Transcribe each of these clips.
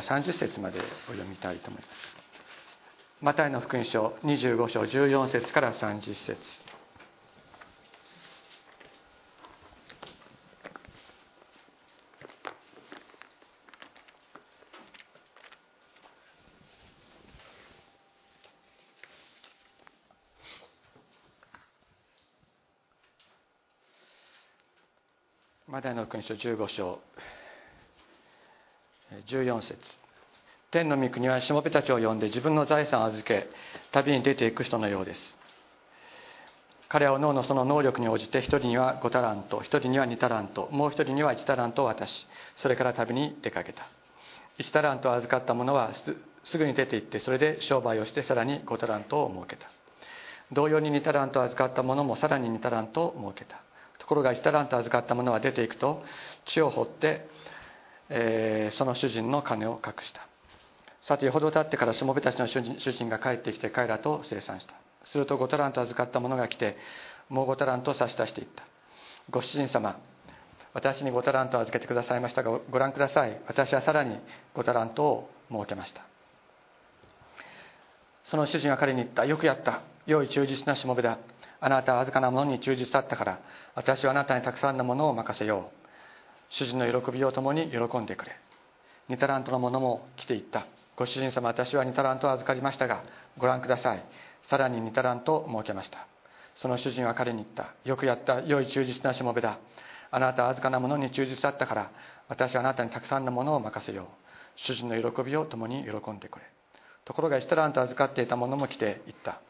30節までお読みたいと思います。マタイの福音書25章14節から30節。マタイの福音書15章14節。天の御国はしもべたちを呼んで自分の財産を預け旅に出ていく人のようです。彼はおのその能力に応じて一人には5タラント一人には2タラントもう一人には1タラントを渡しそれから旅に出かけた。1タラントを預かった者はすぐに出て行ってそれで商売をしてさらに5タラントを設けた。同様に2タラントを預かった者もさらに2タラントを設けた。ところが1タラント預かった者は出ていくと地を掘って、えー、その主人の金を隠した。さてよほど経ってからしもべたちの主人が帰ってきて彼らと生産した。すると5タラント預かった者が来てもう5タラント差し出していった。ご主人様私に5タラントを預けてくださいましたがご覧ください。私はさらに5タラントを設けました。その主人は彼に言った。よくやった。良い忠実なしもべだ。あなたはわずかなものに忠実だったから私はあなたにたくさんのものを任せよう。主人の喜びを共に喜んでくれ。2タラントのものも来ていった。ご主人様私は2タラントを預かりましたがご覧ください。さらに2タラントを設けました。その主人は彼に言った。よくやった。良い忠実なしもべだ。あなたはわずかなものに忠実だったから私はあなたにたくさんのものを任せよう。主人の喜びを共に喜んでくれ。ところが1タラント預かっていたものも来ていった。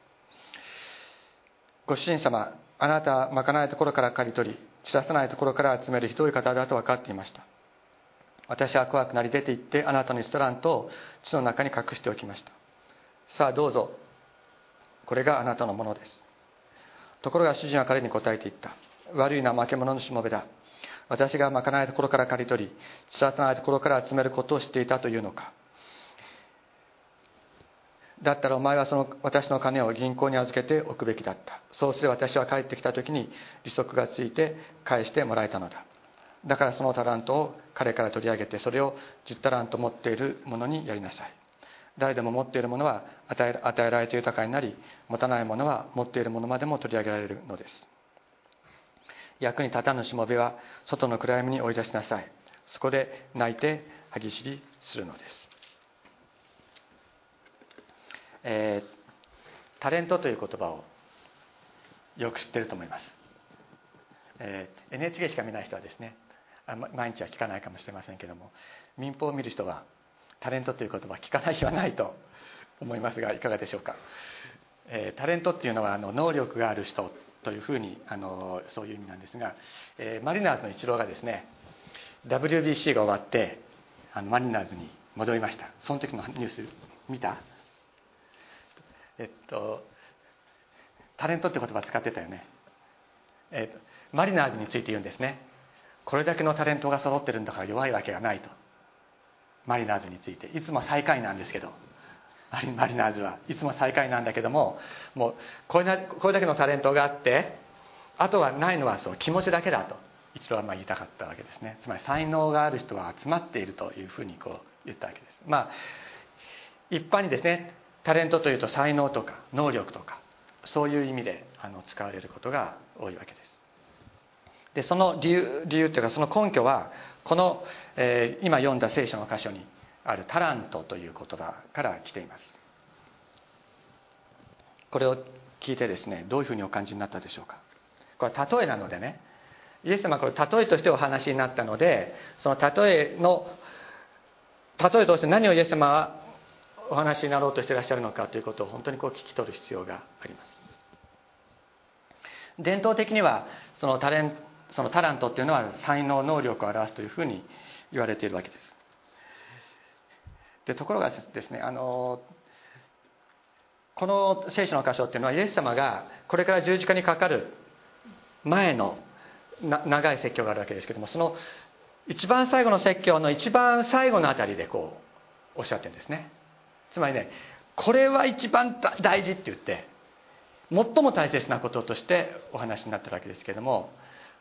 ご主人様あなたはまかないところから刈り取り散らさないところから集めるひどい方だと分かっていました。私は怖くなり出て行ってあなたのストラントを地の中に隠しておきました。さあどうぞ。これがあなたのものです。ところが主人は彼に答えていった。悪いな負け者のしもべだ。私がまかないところから刈り取り散らさないところから集めることを知っていたというのか。だったらお前はその私の金を銀行に預けておくべきだった。そうすれば私は帰ってきた時に利息がついて返してもらえたのだ。だからそのタラントを彼から取り上げてそれを10タラント持っているものにやりなさい。誰でも持っているものは与え与えられて豊かになり持たないものは持っているものまでも取り上げられるのです。役に立たぬしもべは外の暗闇に追い出しなさい。そこで泣いて歯ぎしりするのです。えー、タレントという言葉をよく知ってると思います、えー、NHK しか見ない人はですね毎日は聞かないかもしれませんけども民放を見る人はタレントという言葉聞かない日はないと思いますがいかがでしょうか、えー、タレントっていうのはあの能力がある人というふうにあのそういう意味なんですが、えー、マリナーズのイチローがですね WBC が終わってあのマリナーズに戻りました。その時のニュース見たえっとタレントって言葉使ってたよね、えっと、マリナーズについて言うんですね。これだけのタレントが揃ってるんだから弱いわけがないと。マリナーズについて。いつも最下位なんですけど。マリナーズは。いつも最下位なんだけどももうこれこれだけのタレントがあってあとはないのはそう気持ちだけだと。一度はまあ言いたかったわけですね。つまり才能がある人は集まっているというふうにこう言ったわけです。まあ一般にですねタレントというと才能とか能力とかそういう意味であの使われることが多いわけです。でその理由理由というかその根拠はこの、えー、今読んだ聖書の箇所にあるタラントという言葉から来ています。これを聞いてですねどういうふうにお感じになったでしょうか。これは例えなのでねイエス様はこれ例えとしてお話になったのでその例えの例えとして何をイエス様はお話になろうとしていらっしゃるのかということを本当にこう聞き取る必要があります。伝統的にはそのタレンそのタラントっていうのは才能能力を表すというふうに言われているわけです。でところがですねあのこの聖書の箇所っていうのはイエス様がこれから十字架にかかる前の長い説教があるわけですけどもその一番最後の説教の一番最後のあたりでこうおっしゃってるんですね。つまりねこれは一番大事って言って最も大切なこととしてお話になってるわけですけども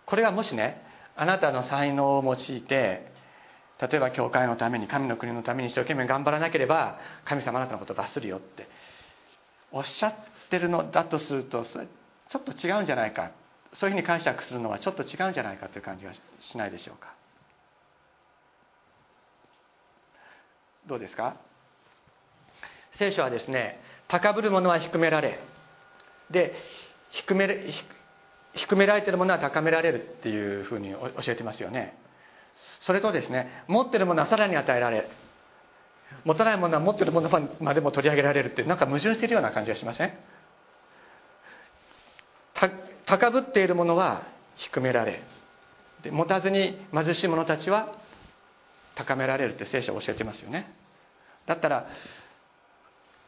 これがもしねあなたの才能を用いて例えば教会のために神の国のために一生懸命頑張らなければ神様あなたのことを罰するよっておっしゃってるのだとするとそれちょっと違うんじゃないか。そういうふうに解釈するのはちょっと違うんじゃないかという感じがしないでしょうか。どうですか？聖書はですね高ぶる者は低められで低め低められてるものは高められるっていうふうに教えてますよね。それとですね持ってるものはさらに与えられ持たないものは持ってるものまでも取り上げられるってなんか矛盾してるような感じがしません？高ぶっているものは低められで持たずに貧しい者たちは高められるって聖書は教えてますよね。だったら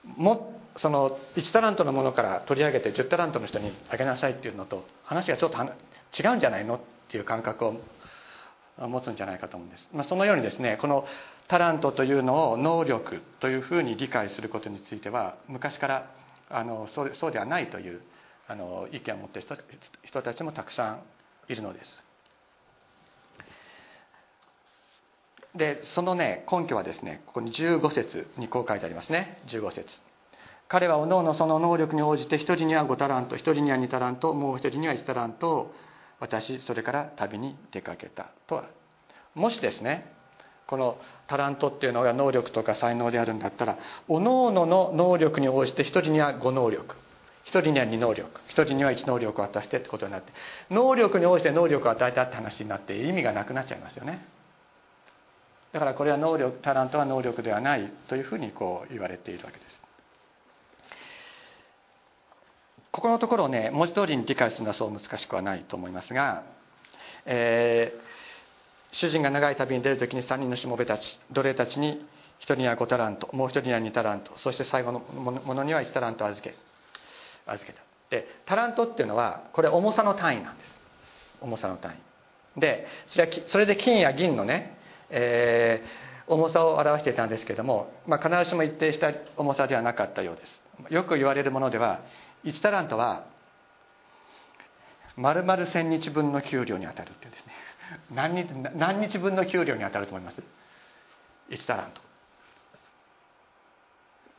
もその1タラントのものから取り上げて10タラントの人にあげなさいっていうのと話がちょっと違うんじゃないのっていう感覚を持つんじゃないかと思うんです、まあ、そのようにですねこのタラントというのを能力というふうに理解することについては昔からあのそうではないというあの意見を持っている人たちもたくさんいるのです。でそのね根拠はですねここに15節にこう書いてありますね。15節。彼はおのおのその能力に応じて一人には5タラント一人には2タラントもう一人には1タラントを私それから旅に出かけたとは。もしですねこのタラントっていうのが能力とか才能であるんだったらおのおのの能力に応じて一人には5能力一人には2能力一人には1能力を渡してってことになって能力に応じて能力を与えたって話になって意味がなくなっちゃいますよね。だからこれは能力タラントは能力ではないというふうにこう言われているわけです。ここのところをね文字通りに理解するのはそう難しくはないと思いますが、えー、主人が長い旅に出る時に3人のしもべたち奴隷たちに1人には5タラントもう1人には2タラントそして最後のものには1タラント預け預けた。でタラントっていうのはこれ重さの単位なんです。重さの単位。でそれはそれで金や銀のねえー、重さを表していたんですけれども、まあ、必ずしも一定した重さではなかったようです。よく言われるものでは1タラントは丸々1000日分の給料に当たるっていうですね。何日何日分の給料に当たると思います？1タラント。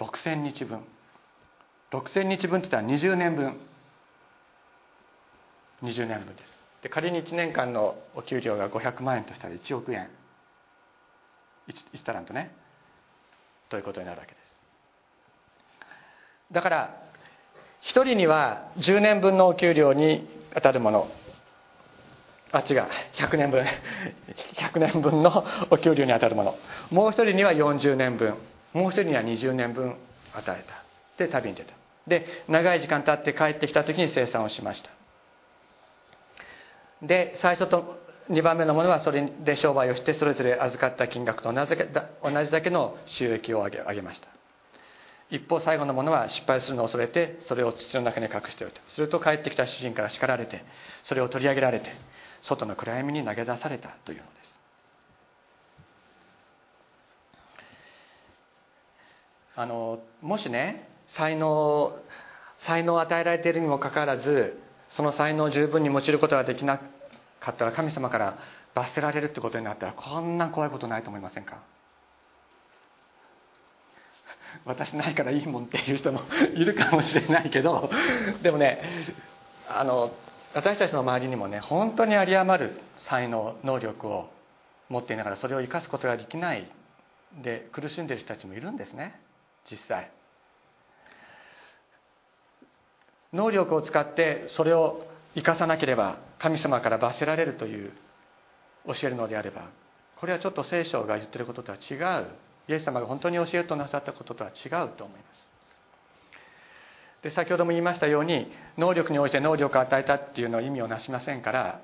6000日分。6000日分って言ったら20年分。20年分です。で仮に1年間のお給料が500万円としたら1億円。1, タラントね。ということになるわけです。だから1人には10年分のお給料に当たるもの。あ違う。100年分。100年分のお給料に当たるもの。もう1人には40年分。もう1人には20年分与えた。で旅に出た。で長い時間経って帰ってきた時に生産をしました。で最初と2番目のものはそれで商売をしてそれぞれ預かった金額と同じだけの収益を上げ上げました。一方最後のものは失敗するのを恐れてそれを土の中に隠しておいたすると帰ってきた主人から叱られてそれを取り上げられて外の暗闇に投げ出されたというのです。あのもしね才能才能を与えられているにもかかわらずその才能を十分に用いることができなくかったら神様から罰せられるってことになったらこんな怖いことないと思いませんか？私ないからいいもんっていう人も いるかもしれないけどでもねあの私たちの周りにもね本当に有り余る才能能力を持っていながらそれを生かすことができないで苦しんでる人たちもいるんですね実際。能力を使ってそれを生かさなければ神様から罰せられるという教えるのであればこれはちょっと聖書が言ってることとは違う。イエス様が本当に教えとなさったこととは違うと思います。で先ほども言いましたように能力に応じて能力を与えたっていうのは意味をなしませんから、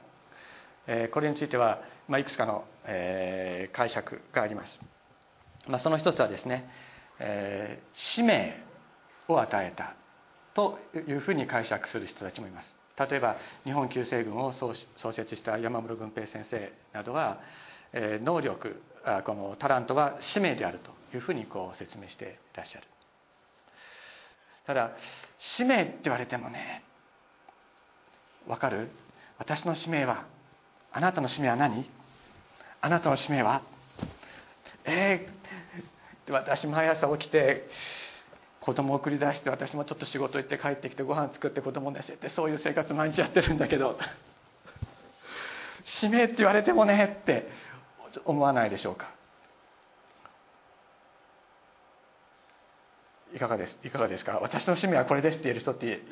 え、これについては、ま、いくつかの、え、解釈があります、ま、その一つはですね、え、使命を与えたというふうに解釈する人たちもいます。例えば日本旧西軍を創設した山室軍平先生などは、えー、能力このタラントは使命であるというふうにこう説明していらっしゃる。ただ使命って言われてもねわかる？私の使命はあなたの使命は何？あなたの使命はえー、私毎朝起きて子供を送り出して私もちょっと仕事行って帰ってきてご飯作って子供寝せてそういう生活毎日やってるんだけど 使命って言われてもねって思わないでしょうか。いかがですいかがですか？私の使命はこれですって言える人って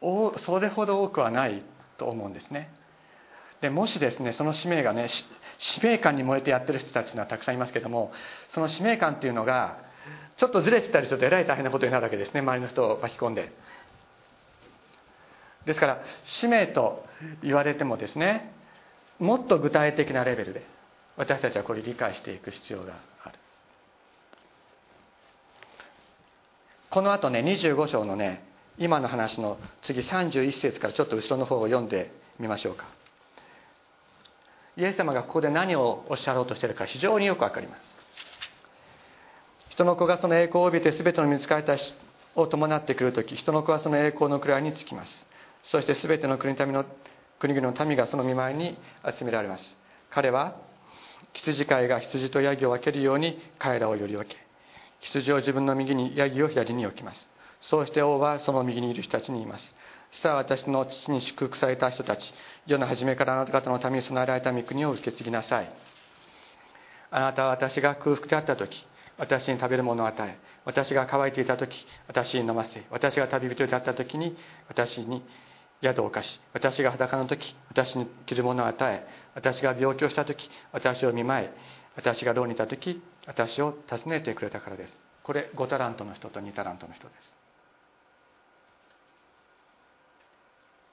それほど多くはないと思うんですね。でもしですねその使命がね使命感に燃えてやってる人たちのはたくさんいますけどもその使命感っていうのがちょっとずれてたりするとえらい大変なことになるわけですね。周りの人を巻き込んで。ですから使命と言われてもですねもっと具体的なレベルで私たちはこれ理解していく必要がある。この後ね25章のね今の話の次31節からちょっと後ろの方を読んでみましょうか。イエス様がここで何をおっしゃろうとしているか非常によくわかります。人の子がその栄光を帯びて全ての見つかりたちを伴ってくるとき人の子はその栄光の位につきます。そして全ての国民の国々の民がその見舞いに集められます。彼は羊飼いが羊とヤギを分けるように彼らをより分け羊を自分の右にヤギを左に置きます。そうして王はその右にいる人たちに言います。さあ私の父に祝福された人たち世の初めからあなた方のために備えられた御国を受け継ぎなさい。あなたは私が空腹であった時私に食べるものを与え私が乾いていた時私に飲ませ私が旅人であった時に私に宿を貸し私が裸の時私に着るものを与え私が病気をした時私を見舞い私が牢にいた時私を訪ねてくれたからです。これ5タラントの人と2タラントの人です。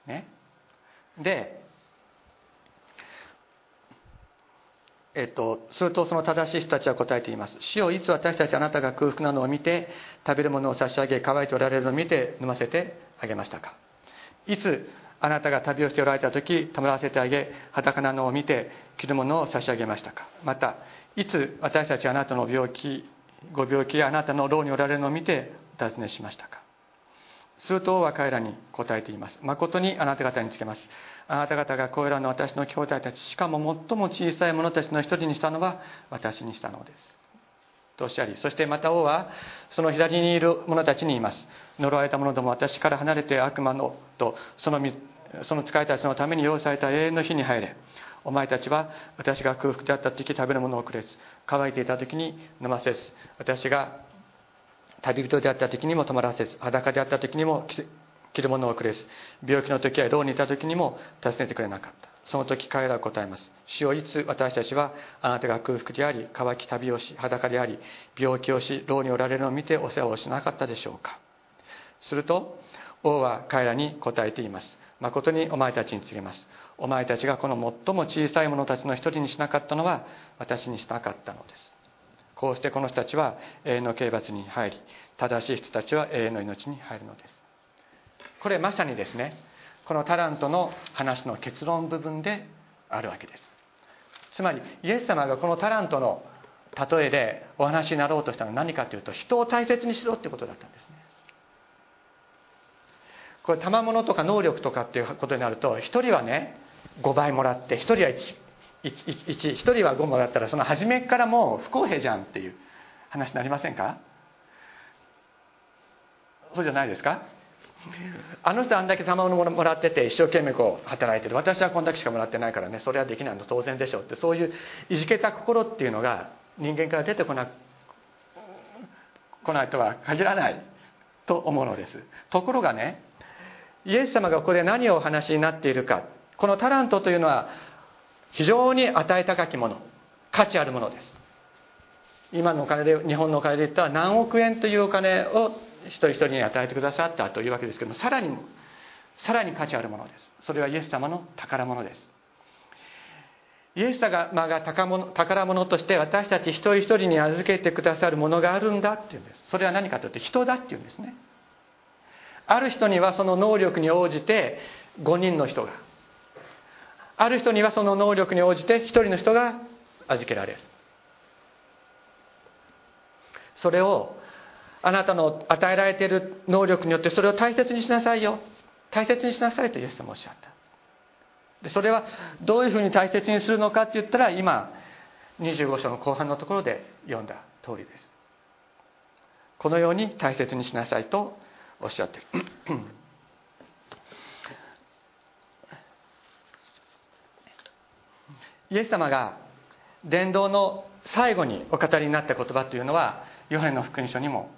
ね？でえっと、するとその正しい人たちは答えています。主よいつ私たちあなたが空腹なのを見て、食べるものを差し上げ、乾いておられるのを見て飲ませてあげましたか。いつあなたが旅をしておられた時泊まらせてあげ裸なのを見て着るものを差し上げましたか？またいつ私たちあなたの病気ご病気やあなたの牢におられるのを見てお尋ねしましたか？すると王は彼らに答えています。誠にあなた方につけます。あなた方がこれらの私の兄弟たちしかも最も小さい者たちの一人にしたのは私にしたのです。とおっしゃりそしてまた王はその左にいる者たちに言います。呪われた者ども私から離れて悪魔のとそのその使いたちのために用意された永遠の日に入れお前たちは私が空腹であった時食べるものをくれず乾いていた時に飲ませず私が旅人であった時にも泊まらせず裸であった時にも着るものをくれず病気の時や牢にいた時にも訪ねてくれなかった。その時彼らは答えます。主をいつ私たちはあなたが空腹であり乾き旅をし裸であり病気をし牢におられるのを見てお世話をしなかったでしょうか。すると王は彼らに答えています。誠にお前たちに告げます。お前たちがこの最も小さい者たちの一人にしなかったのは私にしなかったのです。こうしてこの人たちは永遠の刑罰に入り正しい人たちは永遠の命に入るのです。これまさにですねこのタラントの話の結論部分であるわけです。つまりイエス様がこのタラントの例えでお話になろうとしたのは何かというと人を大切にしろってことだったんですね。これ賜物とか能力とかっていうことになると1人はね5倍もらって1人は 1, 1, 人は5もらったらその初めからもう不公平じゃんっていう話になりませんか？そうじゃないですか？あの人あんだけ賜物もらってて一生懸命こう働いてる。私はこんだけしかもらってないからねそれはできないの当然でしょうってそういういじけた心っていうのが人間から出てこな来ないとは限らないと思うのです。ところがねイエス様がここで何をお話になっているか。このタラントというのは非常に値高きもの価値あるものです。今のお金で日本のお金で言ったら何億円というお金を一人一人に与えてくださったというわけですけどもさらにさらに価値あるものです。それはイエス様の宝物です。イエス様が宝物として私たち一人一人に預けてくださるものがあるんだっていうんです。それは何かというと人だっていうんですね。ある人にはその能力に応じて5人の人がある人にはその能力に応じて1人の人が預けられる。それをあなたの与えられている能力によってそれを大切にしなさいよ。大切にしなさいとイエス様おっしゃった。でそれはどういうふうに大切にするのかって言ったら今25章の後半のところで読んだ通りです。このように大切にしなさいとおっしゃってる。イエス様が伝道の最後にお語りになった言葉というのはヨハネの福音書にも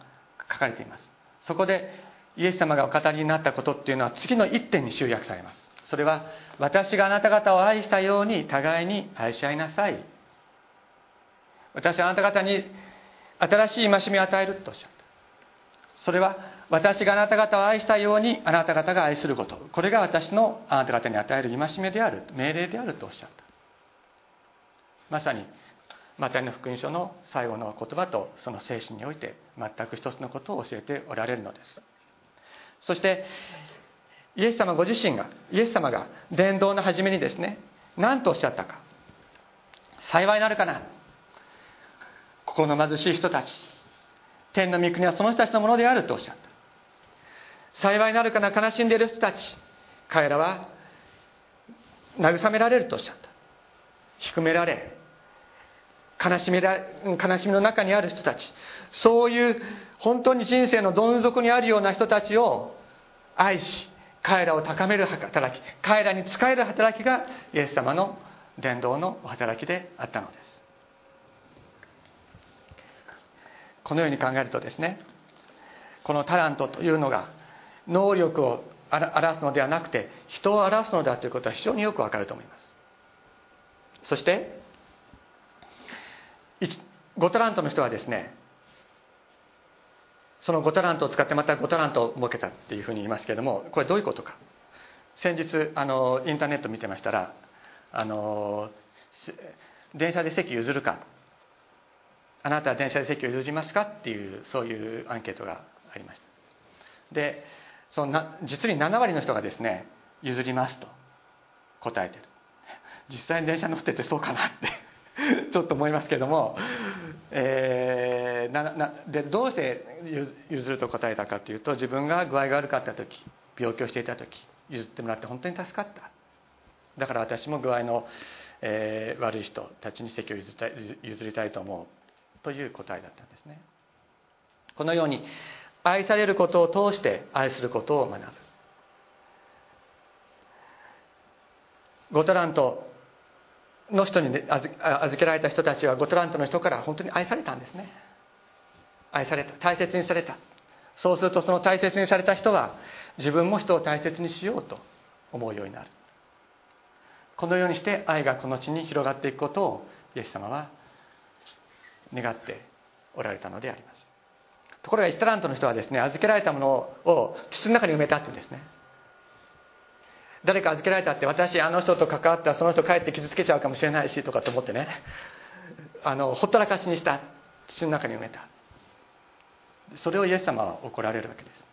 書かれています。そこでイエス様がお語りになったことっていうのは次の一点に集約されます。それは私があなた方を愛したように互いに愛し合いなさい。私はあなた方に新しい戒めを与えるとおっしゃった。それは私があなた方を愛したようにあなた方が愛すること。これが私のあなた方に与える戒めである命令であるとおっしゃった。まさにマタイの福音書の最後の言葉とその精神において全く一つのことを教えておられるのです。そしてイエス様ご自身がイエス様が伝道の初めにですね何とおっしゃったか。幸いなるかな。心の貧しい人たち。天の御国はその人たちのものであるとおっしゃった。幸いなるかな悲しんでいる人たち。彼らは慰められるとおっしゃった。低められ悲しみら悲しみの中にある人たち。そういう本当に人生のどん底にあるような人たちを愛し彼らを高める働き彼らに仕える働きがイエス様の伝道のお働きであったのです。このように考えるとですねこのタラントというのが能力を表すのではなくて人を表すのだということは非常によくわかると思います。そして5タラントの人はですねその5タラントを使ってまた5タラントを設けたっていうふうに言いますけれどもこれどういうことか。先日あのインターネット見てましたらあの電車で席譲るか。あなたは電車で席を譲りますかっていうそういうアンケートがありました。でそのな実に7割の人がですね譲りますと答えてる。実際に電車乗っててそうかなって ちょっと思いますけども、えー、ななでどうして譲ると答えたかというと自分が具合が悪かった時病気をしていた時譲ってもらって本当に助かった。だから私も具合の、えー、悪い人たちに席を譲りたい譲りたいと思う。という答えだったんですね。このように愛されることを通して愛することを学ぶ。5タラントの人に預けられた人たちは5タラントの人から本当に愛されたんですね。愛された。大切にされた。そうするとその大切にされた人は自分も人を大切にしようと思うようになる。このようにして愛がこの地に広がっていくことをイエス様は願っておられたのであります。ところが1タラントの人はですね預けられたものを筒の中に埋めたって言うんですね。誰か預けられたって私あの人と関わったらその人帰って傷つけちゃうかもしれないしとかと思ってね。あのほったらかしにした土の中に埋めた。それをイエス様は怒られるわけです。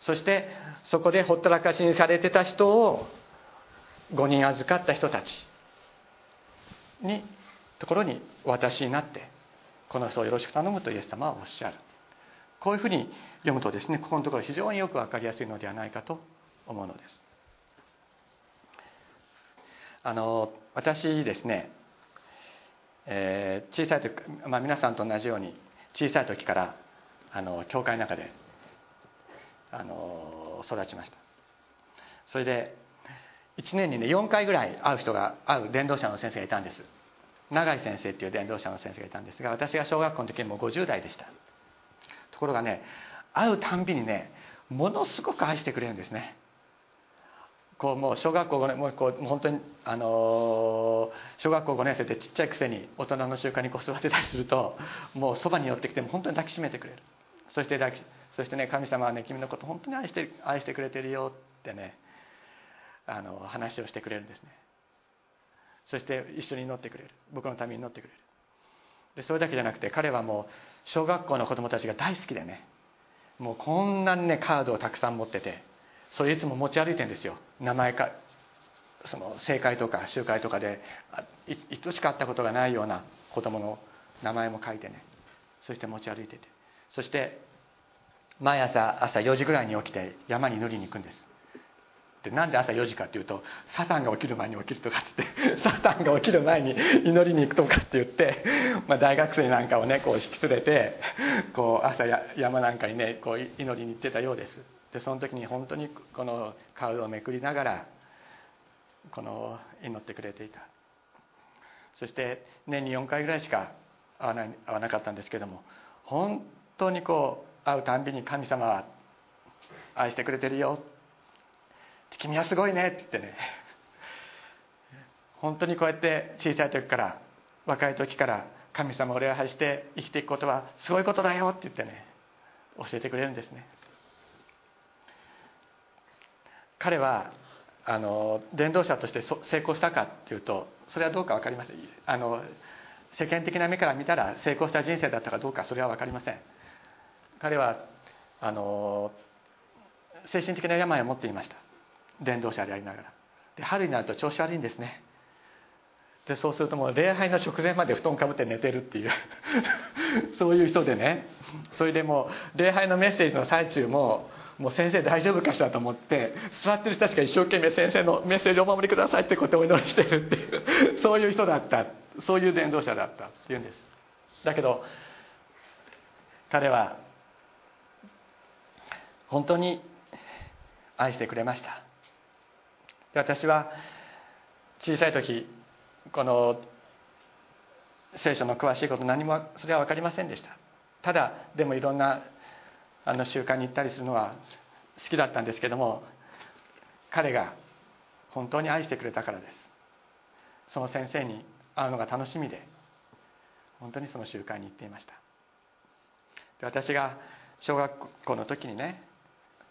そしてそこでほったらかしにされてた人を5人預かった人たちにところにお渡しになってこの人をよろしく頼むとイエス様はおっしゃる。こういうふうに読むとですねここのところ非常によく分かりやすいのではないかと思うのです。あの私ですね、えー、小さい時、まあ、皆さんと同じように小さい時からあの教会の中であの育ちました。それで1年にね4回ぐらい会う人が会う伝道者の先生がいたんです。永井先生っていう伝道者の先生がいたんですが私が小学校の時にもう50代でした。ところがね会うたんびにねものすごく愛してくれるんですね。もう小学校5年もうこう本当にあの小学校5年生でちっちゃいくせに大人の習慣に子育てたりするともうそばに寄ってきても本当に抱きしめてくれる。そして抱きそしてね神様はね君のこと本当に愛して愛してくれてるよってねあの話をしてくれるんですね。そして一緒に祈ってくれる。僕のために祈ってくれる。でそれだけじゃなくて彼はもう小学校の子供たちが大好きでねもうこんなにねカードをたくさん持っててそれいつも持ち歩いてんですよ。名前かその正会とか集会とかで一度しか会ったことがないような子供の名前も書いてね。そして持ち歩いてて。そして毎朝朝4時ぐらいに起きて山に塗りに行くんです。でなんで朝4時かっていうとサタンが起きる前に起きるとかって サタンが起きる前に祈りに行くとかって言って、まあ、大学生なんかをねこう引き連れてこう朝や山なんかにねこう祈りに行ってたようです。でその時に本当にこのカードをめくりながらこの祈ってくれていた。そして年に4回ぐらいしか会わない会わなかったんですけども本当にこう会うたんびに神様は愛してくれてるよ。君はすごいね。って言ってね。本当にこうやって小さい時から若い時から神様を礼拝して生きていくことはすごいことだよ。って言ってね教えてくれるんですね。彼はあの伝道者として成功したかっていうとそれはどうか分かりません。あの世間的な目から見たら成功した人生だったかどうかそれは分かりません。彼はあの精神的な病を持っていました。伝道者でありながら。で春になると調子悪いんですね。でそうするともう礼拝の直前まで布団かぶって寝てるっていう。そういう人でね。それでもう礼拝のメッセージの最中ももう先生大丈夫かしらと思って座ってる人たちが一生懸命先生のメッセージをお守りくださいってことをお祈りしてるっていう そういう人だったそういう伝道者だったっていうんです。だけど彼は本当に愛してくれました。で私は小さい時この聖書の詳しいこと何もそれは分かりませんでした。ただでもいろんなあの習慣に行ったりするのは好きだったんですけども彼が本当に愛してくれたからです。その先生に会うのが楽しみで本当にその集会に行っていました。で私が小学校の時にね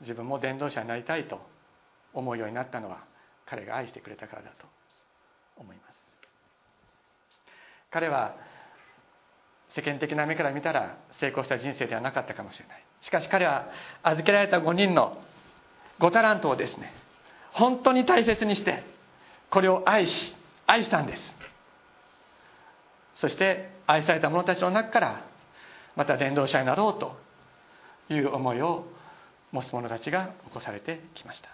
自分も伝道者になりたいと思うようになったのは彼が愛してくれたからだと思います。彼は世間的な目から見たら成功した人生ではなかったかもしれない。しかし彼は預けられた5人の5タラントをですね本当に大切にしてこれを愛し愛したんです。そして愛された者たちの中からまた伝道者になろうという思いを持つ者たちが起こされてきました。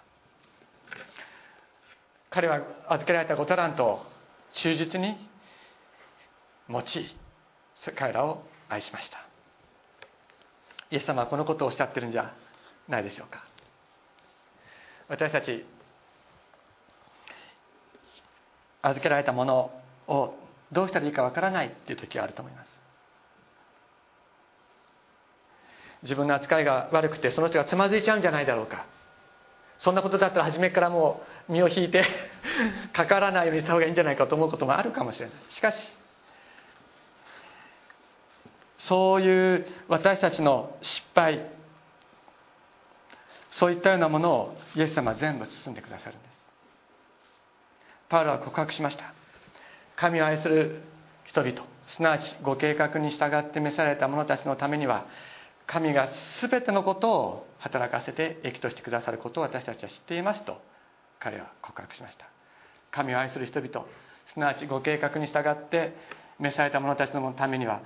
彼は預けられた5タラントを忠実に持ち彼らを愛しました。イエス様はこのことをおっしゃってるんじゃないでしょうか。私たち預けられたものをどうしたらいいかわからないっていう時があると思います。自分の扱いが悪くてその人がつまずいちゃうんじゃないだろうか。そんなことだったら初めからもう身を引いてかからないようにした方がいいんじゃないかと思うこともあるかもしれない。しかしそういう私たちの失敗そういったようなものをイエス様は全部包んでくださるんです。パウロは告白しました。神を愛する人々すなわちご計画に従って召された者たちのためには神が全てのことを働かせて益としてくださることを私たちは知っていますと彼は告白しました。神を愛する人々すなわちご計画に従って召された者たちのためには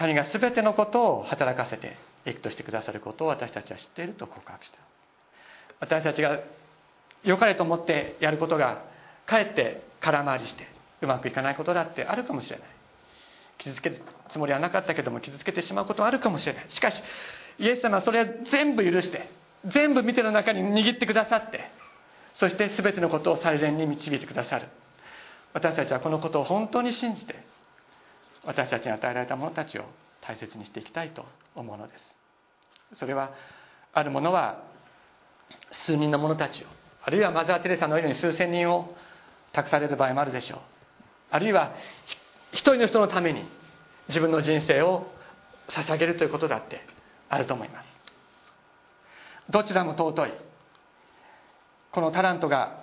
神が全てのことを働かせて益としてくださることを私たちは知っていると告白した私たちが良かれと思ってやることがかえって空回りしてうまくいかないことだってあるかもしれない傷つけるつもりはなかったけども傷つけてしまうことはあるかもしれないしかしイエス様はそれは全部許して全部見ての中に握ってくださってそして全てのことを最善に導いてくださる私たちはこのことを本当に信じて私たちに与えられた者たちを大切にしていきたいと思うのです。それはある者は数人の者たちをあるいはマザー・テレサのように数千人を託される場合もあるでしょう。あるいは一人の人のために自分の人生を捧げるということだってあると思います。どちらも尊い。このタラントが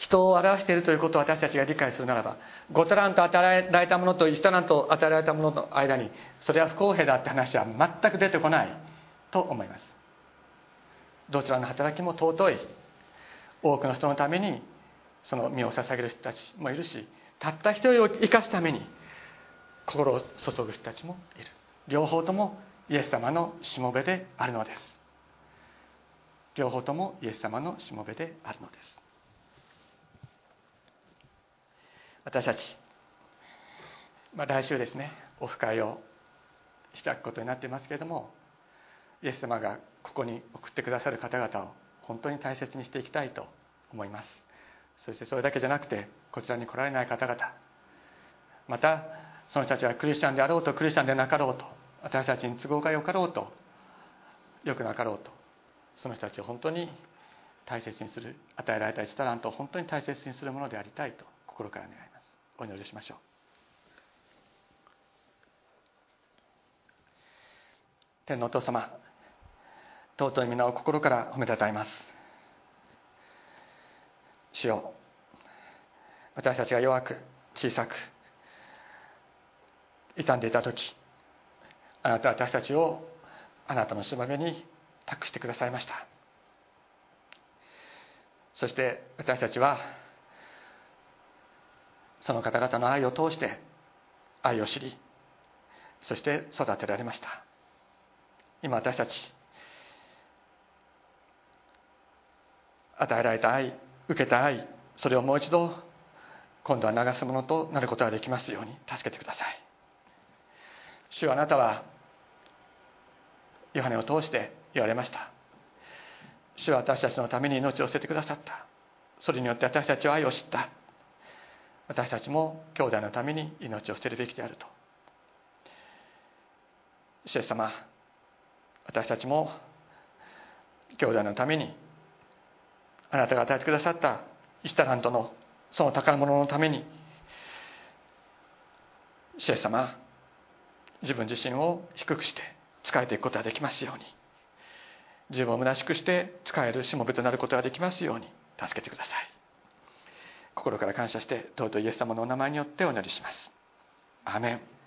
人を表しているということを私たちが理解するならば5タラント与えられたものと1タラント与えられたものの間にそれは不公平だって話は全く出てこないと思います。どちらの働きも尊い。多くの人のためにその身を捧げる人たちもいるしたった一人を生かすために心を注ぐ人たちもいる。両方ともイエス様のしもべであるのです。両方ともイエス様のしもべであるのです。私たち、まあ、来週ですねオフ会を開くことになっていますけれどもイエス様がここに送ってくださる方々を本当に大切にしていきたいと思います。そしてそれだけじゃなくてこちらに来られない方々またその人たちはクリスチャンであろうとクリスチャンでなかろうと私たちに都合がよかろうとよくなかろうとその人たちを本当に大切にする与えられた1タラントを本当に大切にするものでありたいと心から願います。お祈りしましょう。天のお父様尊い皆を心から褒めたたえます。主よ私たちが弱く小さく傷んでいた時あなたは私たちをあなたのしもべに託してくださいました。そして私たちはその方々の愛を通して愛を知りそして育てられました。今私たち与えられた愛受けた愛それをもう一度今度は流すものとなることができますように助けてください。主はあなたはヨハネを通して言われました。主は私たちのために命を捨ててくださった。それによって私たちは愛を知った。私たちも兄弟のために命を捨てるべきであると。主イエス様私たちも兄弟のためにあなたが与えてくださったイスタラントのその宝物のために主イエス様自分自身を低くして仕えていくことができますように。自分を虚しくして使えるしもべとなることができますように助けてください。心から感謝して尊いイエス様のお名前によってお祈りします。アメン。